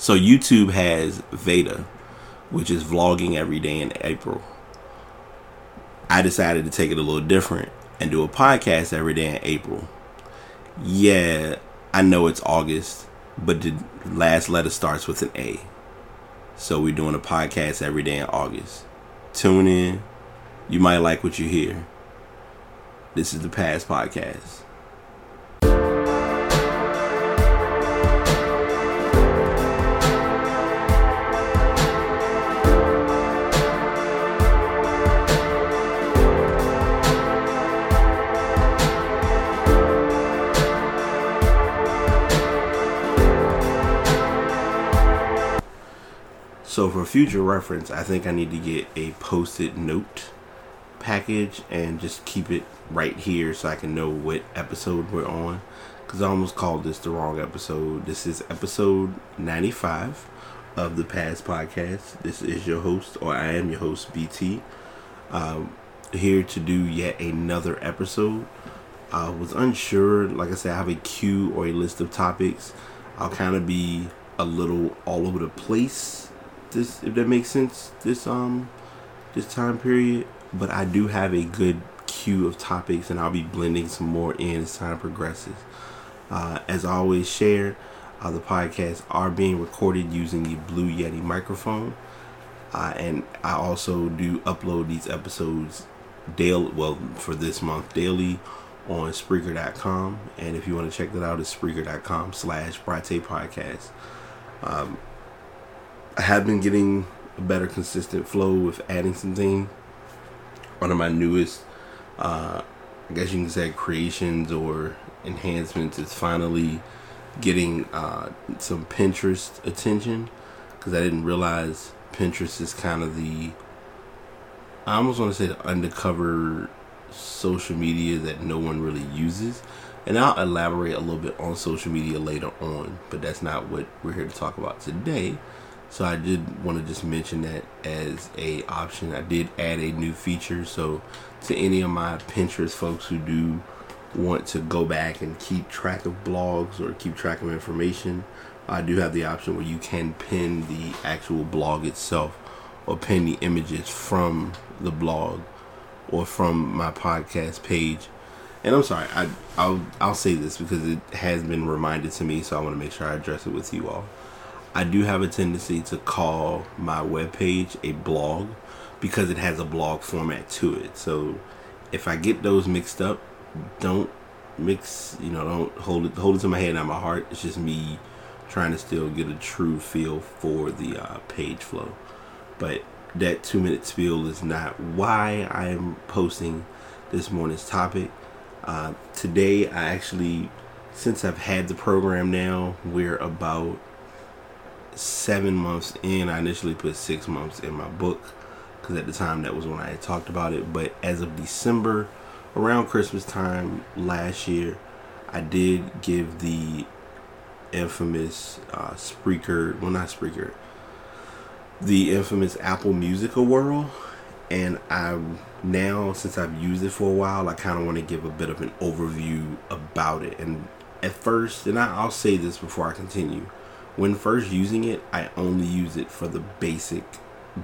So YouTube has Veda, which is vlogging every day in April. I decided to take it a little different and do a podcast every day in April. Yeah, I know it's August, but the last letter starts with an A. So we're doing a podcast every day in August. Tune in. You might like what you hear. This is the Past Podcast. So for future reference, I think I need to get a post-it note package and just keep it right here so I can know what episode we're on. Because I almost called this the wrong episode. This is episode 95 of the Past Podcast. This is your host, or I am your host, BT. Um, here to do yet another episode. I was unsure. Like I said, I have a queue or a list of topics. I'll kind of be a little all over the place this if that makes sense this um this time period. But i do have a good queue of topics and i'll be blending some more in as time progresses. Uh, as i always share uh, the podcasts are being recorded using the blue yeti microphone. Uh, and i also do upload these episodes daily well for this month daily on Spreaker.com and if you want to check that out it's Spreaker.com slash Brate Podcast. Um, I have been getting a better consistent flow with adding some things. One of my newest, uh, I guess you can say, creations or enhancements is finally getting uh, some Pinterest attention because I didn't realize Pinterest is kind of the I almost want to say the undercover social media that no one really uses. And I'll elaborate a little bit on social media later on, but that's not what we're here to talk about today. So I did want to just mention that as a option. I did add a new feature. So to any of my Pinterest folks who do want to go back and keep track of blogs or keep track of information, I do have the option where you can pin the actual blog itself or pin the images from the blog or from my podcast page. And I'm sorry, I, I'll I'll say this because it has been reminded to me, so I want to make sure I address it with you all. I do have a tendency to call my webpage a blog because it has a blog format to it. So if I get those mixed up, don't mix, you know, don't hold it hold it to my head, not my heart. It's just me trying to still get a true feel for the uh, page flow. But that two minute spiel is not why I am posting this morning's topic. Uh, today, I actually, since I've had the program now, we're about seven months in. I initially put six months in my book because at the time that was when I had talked about it. But as of December, around Christmas time last year, I did give the infamous uh, Spreaker, well, not Spreaker, the infamous Apple Music Award. And I now, since I've used it for a while, I kind of want to give a bit of an overview about it. And at first, and I, I'll say this before I continue when first using it, I only use it for the basic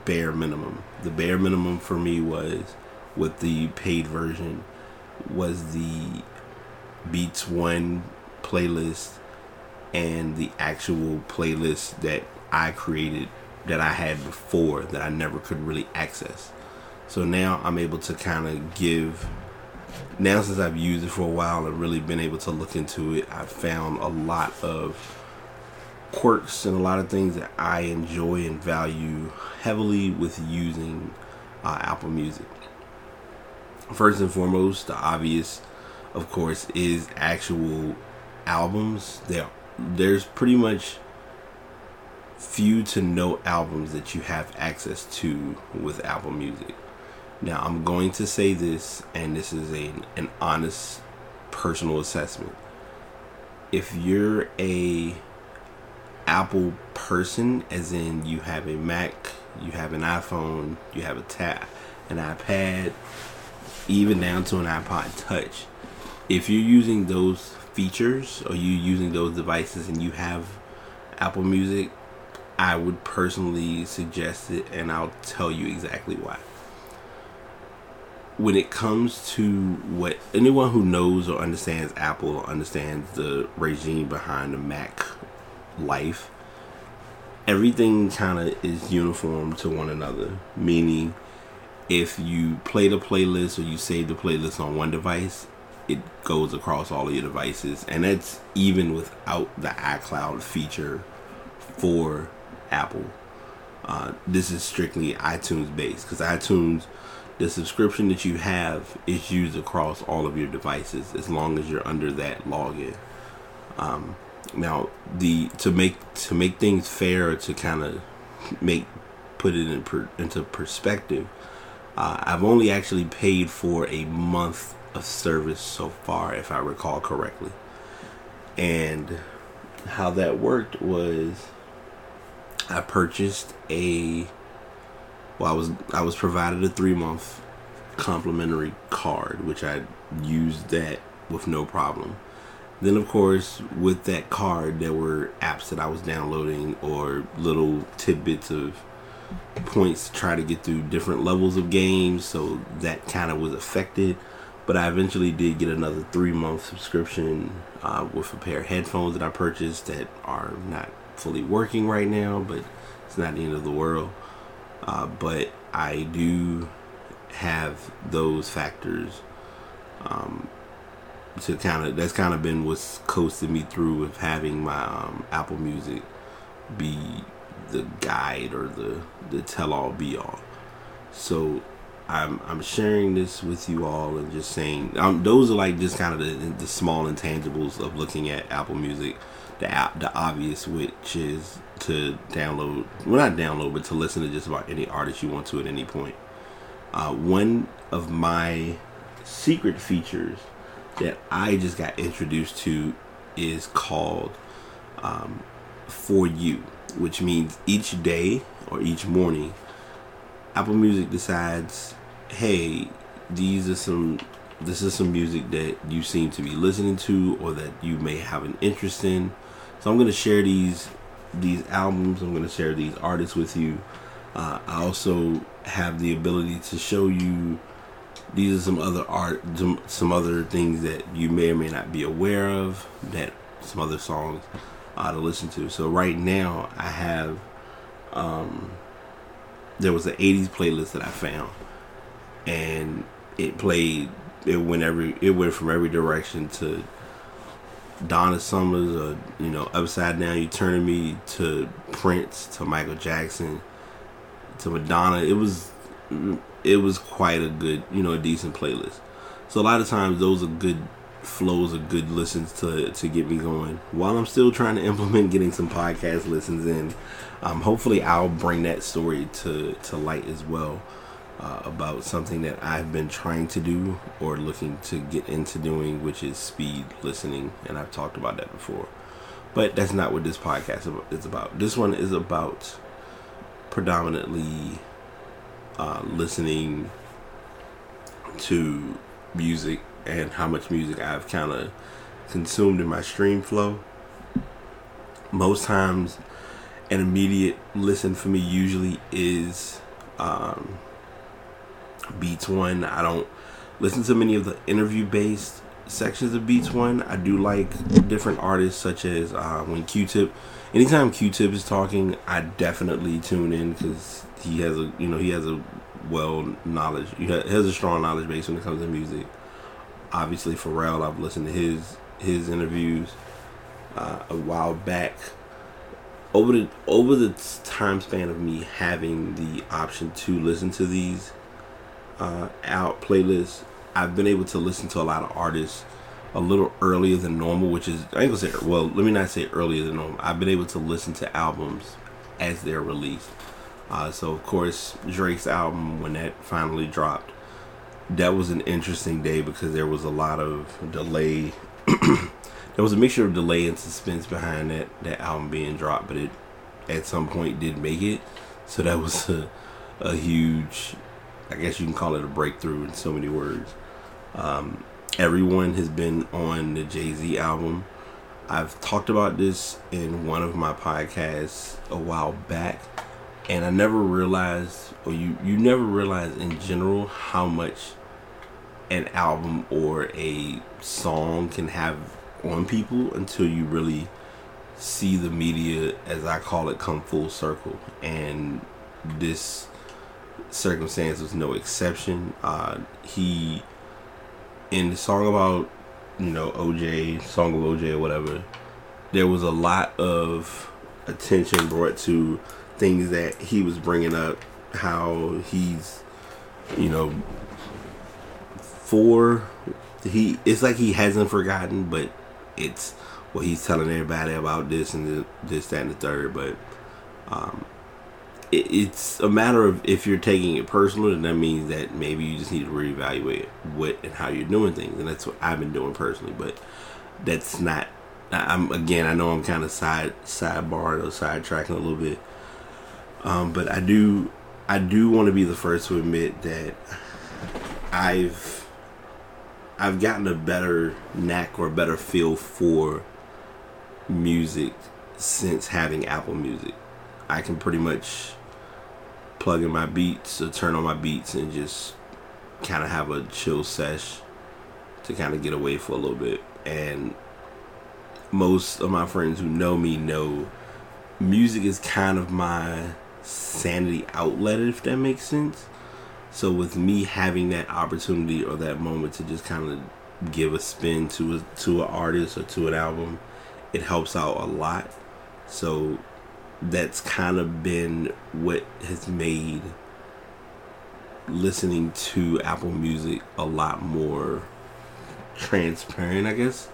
bare minimum. The bare minimum for me was with the paid version was the Beats One playlist and the actual playlist that I created that I had before that I never could really access. So now I'm able to kind of give now since I've used it for a while and really been able to look into it, I've found a lot of quirks and a lot of things that I enjoy and value heavily with using uh, Apple Music. First and foremost, the obvious, of course, is actual albums. There, there's pretty much few to no albums that you have access to with Apple Music. Now, I'm going to say this, and this is a, an honest personal assessment. If you're a Apple person, as in you have a Mac, you have an iPhone, you have a tab, an iPad, even down to an iPod Touch. If you're using those features or you're using those devices and you have Apple Music, I would personally suggest it, and I'll tell you exactly why. When it comes to what anyone who knows or understands Apple understands the regime behind the Mac life, everything kind of is uniform to one another. Meaning, if you play the playlist or you save the playlist on one device, it goes across all of your devices, and that's even without the iCloud feature for Apple. Uh, this is strictly iTunes based because iTunes, the subscription that you have is used across all of your devices as long as you're under that login. Um, now, the to make to make things fair to kind of make put it in per, into perspective, uh, I've only actually paid for a month of service so far, if I recall correctly. And how that worked was I purchased a well I was I was provided a 3 month complimentary card which I used that with no problem. Then of course with that card there were apps that I was downloading or little tidbits of points to try to get through different levels of games so that kind of was affected but I eventually did get another three month subscription uh, with a pair of headphones that I purchased that are not fully working right now, but it's not the end of the world. Uh, but I do have those factors um, to kind of that's kind of been what's coasted me through with having my um, Apple Music be the guide or the the tell all be all. So I'm I'm sharing this with you all and just saying um, those are like just kind of the, the small intangibles of looking at Apple Music the app, the obvious, which is to download, well, not download, but to listen to just about any artist you want to at any point. Uh, one of my secret features that I just got introduced to is called um, For You, which means each day or each morning, Apple Music decides, hey, these are some this is some music that you seem to be listening to or that you may have an interest in so I'm going to share these these albums. I'm going to share these artists with you. Uh, I also have the ability to show you these are some other art, some, some other things that you may or may not be aware of. That some other songs uh, to listen to. So right now I have um, there was an 80s playlist that I found, and it played. It went every. It went from every direction to Donna Summers or you know Upside Down You Turning Me to Prince to Michael Jackson to Madonna. It was it was quite a good you know a decent playlist. So a lot of times those are good flows of good listens to to get me going. While I'm still trying to implement getting some podcast listens in, um, hopefully I'll bring that story to to light as well uh, about something that I've been trying to do or looking to get into doing, which is speed listening. And I've talked about that before. But that's not what this podcast is about. This one is about predominantly uh, listening to music and how much music I've kind of consumed in my stream flow. Most times, an immediate listen for me usually is um, Beats One. I don't listen to many of the interview based sections of Beats One. I do like different artists such as uh, when Q-Tip. Anytime Q-Tip is talking, I definitely tune in because he has a you know he has a well knowledge he has a strong knowledge base when it comes to music. Obviously, Pharrell, I've listened to his his interviews uh, a while back. Over the over the time span of me having the option to listen to these uh, out playlists, I've been able to listen to a lot of artists a little earlier than normal, which is I ain't gonna say well, let me not say earlier than normal. I've been able to listen to albums as they're released. Uh, so of course Drake's album when that finally dropped, that was an interesting day because there was a lot of delay. there was a mixture of delay and suspense behind that that album being dropped, but it at some point did make it. So that was a, a huge I guess you can call it a breakthrough in so many words. Um, everyone has been on the Jay Z album. I've talked about this in one of my podcasts a while back, and I never realized, or you you never realize in general how much an album or a song can have on people until you really see the media, as I call it, come full circle. And this circumstance was no exception. Uh, he, in the song about, you know, OJ, song of OJ or whatever, there was a lot of attention brought to things that he was bringing up, how he's, you know, for he it's like he hasn't forgotten, but it's well he's telling everybody about this and this that and the third. But um, it, it's a matter of if you're taking it personal, then that means that maybe you just need to reevaluate what and how you're doing things, and that's what I've been doing personally. But that's not. I'm again. I know I'm kind of side sidebarring or sidetracking a little bit, um, but I do. I do want to be the first to admit that I've I've gotten a better knack or a better feel for music since having Apple Music. I can pretty much plug in my beats or turn on my beats and just kind of have a chill sesh to kind of get away for a little bit. And most of my friends who know me know music is kind of my sanity outlet, if that makes sense. So with me having that opportunity or that moment to just kind of give a spin to a, to an artist or to an album, it helps out a lot. So that's kind of been what has made listening to Apple Music a lot more transparent, I guess.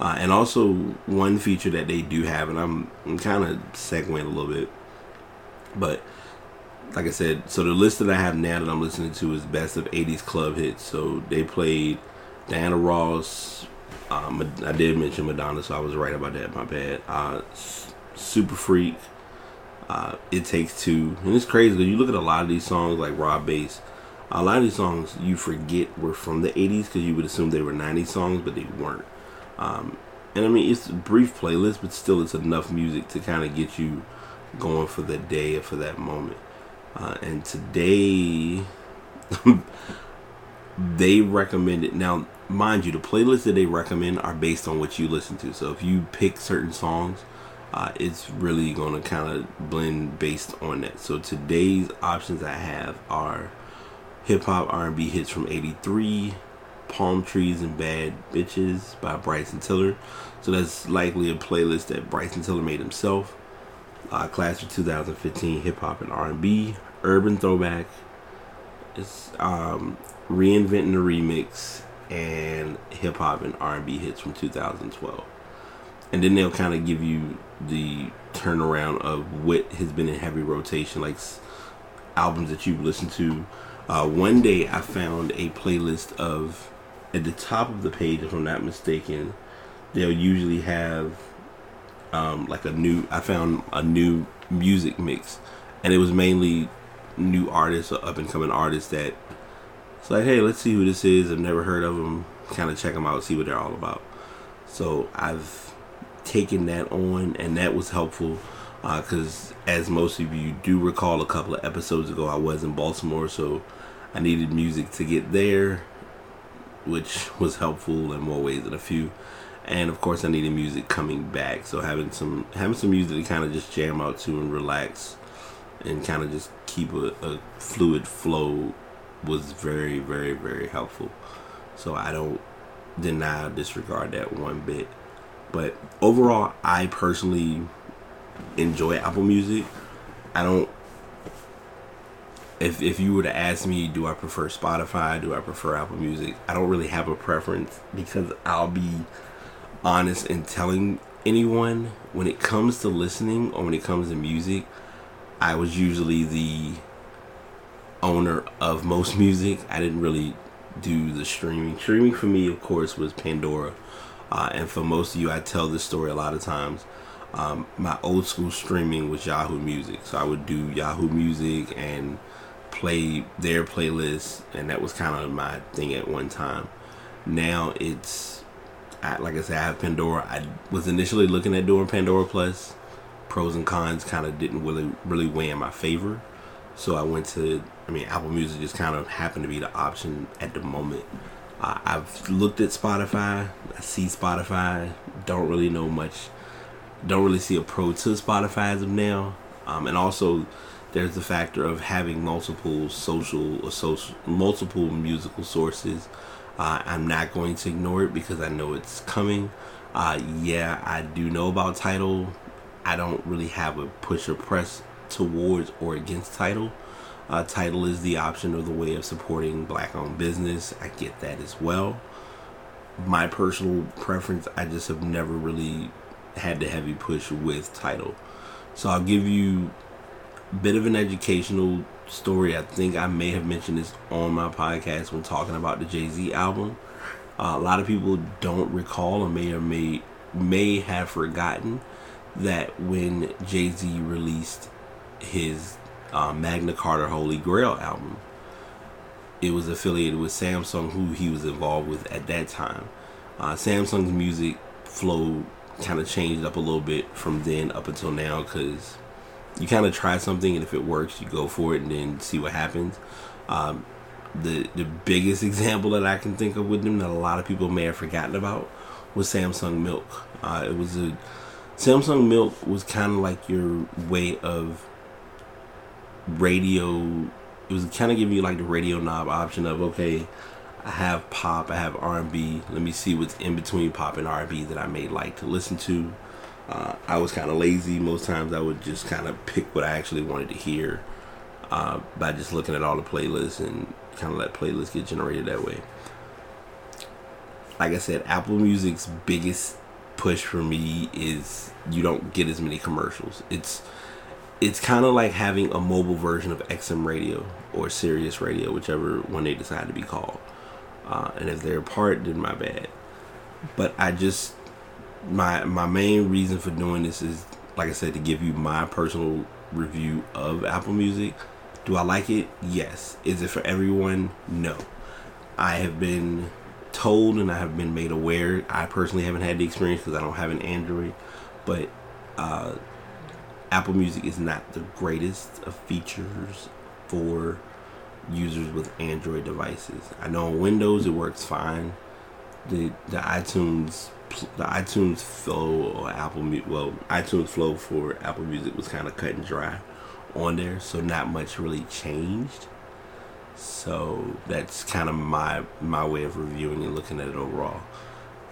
Uh, and also one feature that they do have, and I'm, I'm kind of segueing a little bit, but like I said, so the list that I have now that I'm listening to is best of 80s club hits. So they played Diana Ross. Um, I did mention Madonna, so I was right about that. My bad. Uh, Super Freak. Uh, it Takes Two. And it's crazy because you look at a lot of these songs like Rob Base. A lot of these songs you forget were from the 80s because you would assume they were 90s songs, but they weren't. Um, and I mean, it's a brief playlist, but still, it's enough music to kind of get you going for the day or for that moment. Uh, and today, they recommended. Now, mind you, the playlists that they recommend are based on what you listen to. So if you pick certain songs, uh, it's really going to kind of blend based on that. So today's options I have are hip hop R&B hits from '83, Palm Trees and Bad Bitches by Bryson Tiller. So that's likely a playlist that Bryson Tiller made himself uh, class for 2015 hip hop and R&B, urban throwback. It's um, reinventing the remix and hip hop and R&B hits from 2012. And then they'll kind of give you the turnaround of what has been in heavy rotation, like albums that you've listened to. Uh, one day I found a playlist of, at the top of the page, if I'm not mistaken, they'll usually have um, like a new. I found a new music mix, and it was mainly new artists or up and coming artists that it's like, hey, let's see who this is. I've never heard of them. Kind of check them out, see what they're all about. So I've taken that on, and that was helpful because, uh, as most of you do recall, a couple of episodes ago, I was in Baltimore, so I needed music to get there, which was helpful in more ways than a few and of course I needed music coming back. So having some having some music to kind of just jam out to and relax, and kind of just keep a, a fluid flow was very very very helpful. So I don't deny disregard that one bit. But overall, I personally enjoy Apple Music. I don't. If if you were to ask me, do I prefer Spotify? Do I prefer Apple Music? I don't really have a preference because I'll be honest in telling anyone when it comes to listening or when it comes to music. I was usually the owner of most music. I didn't really do the streaming. Streaming for me, of course, was Pandora. Uh, and for most of you, I tell this story a lot of times. Um, my old school streaming was Yahoo Music. So I would do Yahoo Music and play their playlist, and that was kind of my thing at one time. Now it's I, like I said, I have Pandora. I was initially looking at doing Pandora Plus. Pros and cons kind of didn't really really weigh in my favor, so I went to. I mean, Apple Music just kind of happened to be the option at the moment. Uh, I've looked at Spotify. I see Spotify. Don't really know much. Don't really see a pro to Spotify as of now. Um, and also, there's the factor of having multiple social or social multiple musical sources. Uh, I'm not going to ignore it because I know it's coming. Uh, yeah, I do know about Tidal. I don't really have a push or press towards or against Tidal. Uh, Tidal is the option or the way of supporting black owned business. I get that as well. My personal preference, I just have never really had the heavy push with Tidal. So I'll give you a bit of an educational story. I think I may have mentioned this on my podcast when talking about the Jay Z album. Uh, a lot of people don't recall or may or may may have forgotten that when Jay Z released his uh, Magna Carta Holy Grail album, it was affiliated with Samsung, who he was involved with at that time. Uh, Samsung's music flow kind of changed up a little bit from then up until now because you kind of try something and if it works, you go for it and then see what happens. Um, the the biggest example that I can think of with them that a lot of people may have forgotten about was Samsung Milk. Uh, it was a Samsung Milk was kind of like your way of radio. It was kind of giving you like the radio knob option of okay, I have pop, I have R and B. Let me see what's in between pop and R and B that I may like to listen to. Uh, I was kind of lazy. Most times I would just kind of pick what I actually wanted to hear uh, by just looking at all the playlists and kind of let playlists get generated that way. Like I said, Apple Music's biggest push for me is you don't get as many commercials. It's it's kind of like having a mobile version of XM Radio or Sirius Radio, whichever one they decide to be called. Uh, and if they're apart, then my bad. But I just my my main reason for doing this is like I said to give you my personal review of Apple Music. Do I like it? Yes. Is it for everyone? No. I have been told and I have been made aware. I personally haven't had the experience because I don't have an Android, but uh, Apple Music is not the greatest of features for users with Android devices. I know on Windows it works fine. The the iTunes the iTunes flow or Apple well iTunes flow for Apple Music was kind of cut and dry on there, so not much really changed. So that's kind of my my way of reviewing and looking at it overall.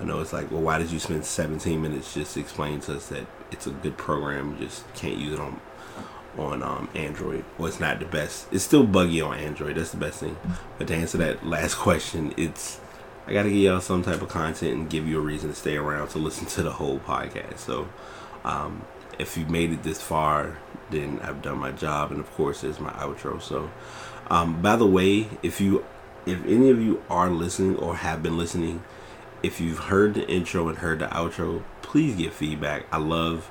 I know it's like, well, why did you spend 17 minutes just explaining to us that it's a good program, you just can't use it on on um, Android. Well, it's not the best. It's still buggy on Android. That's the best thing. But to answer that last question, it's I got to give y'all some type of content and give you a reason to stay around to listen to the whole podcast. So, um, if you made it this far, then I've done my job, and of course, there's my outro. So, um, by the way, if you, if any of you are listening or have been listening, if you've heard the intro and heard the outro, please give feedback. I love.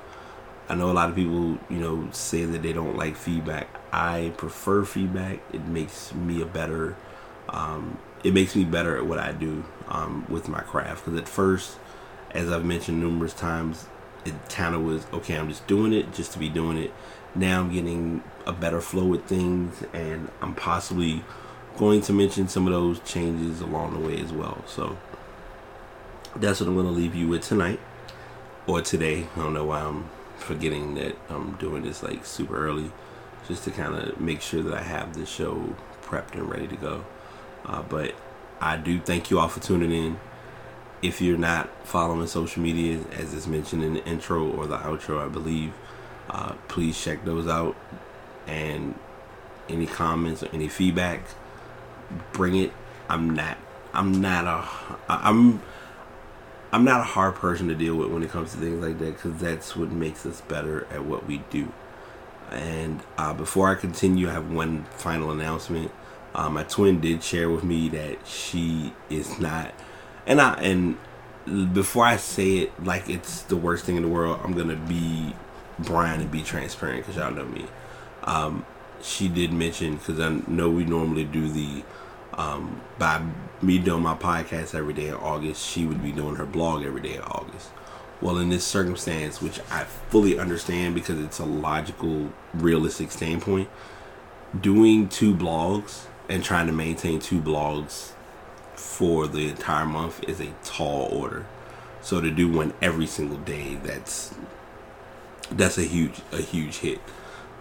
I know a lot of people, you know, say that they don't like feedback. I prefer feedback. It makes me a better um, it makes me better at what I do um, with my craft. Because at first, as I've mentioned numerous times, it kind of was okay. I'm just doing it just to be doing it. Now I'm getting a better flow with things, and I'm possibly going to mention some of those changes along the way as well. So that's what I'm going to leave you with tonight or today. I don't know why I'm forgetting that I'm doing this like super early, just to kind of make sure that I have the show prepped and ready to go. Uh, but I do thank you all for tuning in. If you're not following social media, as is mentioned in the intro or the outro, I believe, uh, please check those out. And any comments or any feedback, bring it. I'm not. I'm not a. I'm. I'm not a hard person to deal with when it comes to things like that because that's what makes us better at what we do. And uh, before I continue, I have one final announcement. Um, my twin did share with me that she is not, and I and before I say it like it's the worst thing in the world, I'm gonna be Brian and be transparent because y'all know me. Um, she did mention because I know we normally do the Um, by me doing my podcast every day in August, she would be doing her blog every day in August. Well, in this circumstance, which I fully understand because it's a logical, realistic standpoint, doing two blogs and trying to maintain two blogs for the entire month is a tall order. So to do one every single day, that's that's a huge a huge hit.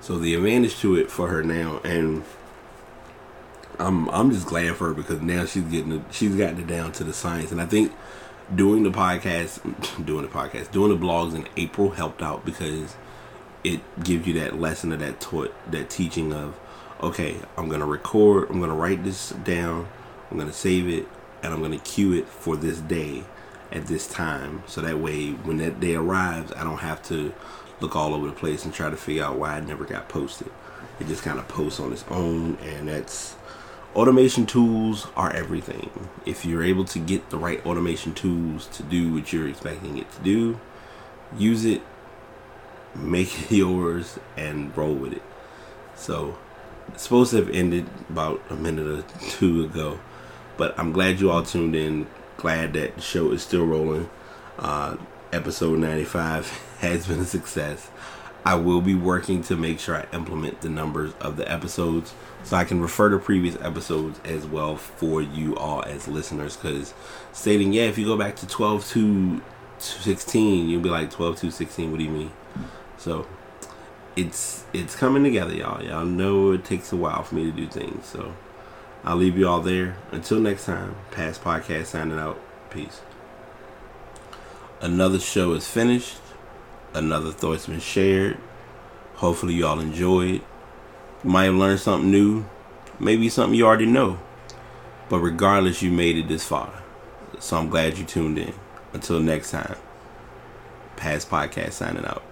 So the advantage to it for her now, and I'm I'm just glad for her because now she's getting she's gotten it down to the science, and I think doing the podcast, doing the podcast, doing the blogs in April helped out because it gives you that lesson of that taught that teaching of okay, I'm gonna record, I'm gonna write this down, I'm gonna save it, and I'm gonna cue it for this day at this time, so that way when that day arrives, I don't have to look all over the place and try to figure out why it never got posted. It just kind of posts on its own, and that's automation tools are everything. If you're able to get the right automation tools to do what you're expecting it to do, use it, make it yours, and roll with it. So, it's supposed to have ended about a minute or two ago, but I'm glad you all tuned in. Glad that the show is still rolling. Uh, episode 95 has been a success. I will be working to make sure I implement the numbers of the episodes so I can refer to previous episodes as well for you all as listeners. Because stating, yeah, if you go back to 12 to 16, you'll be like 12 to 16. What do you mean? So it's it's coming together, y'all. Y'all know it takes a while for me to do things. So I'll leave you all there. Until next time, past podcast signing out. Peace. Another show is finished. Another thought's been shared. Hopefully, you all enjoyed. You might have learned something new. Maybe something you already know. But regardless, you made it this far. So I'm glad you tuned in. Until next time, past podcast signing out.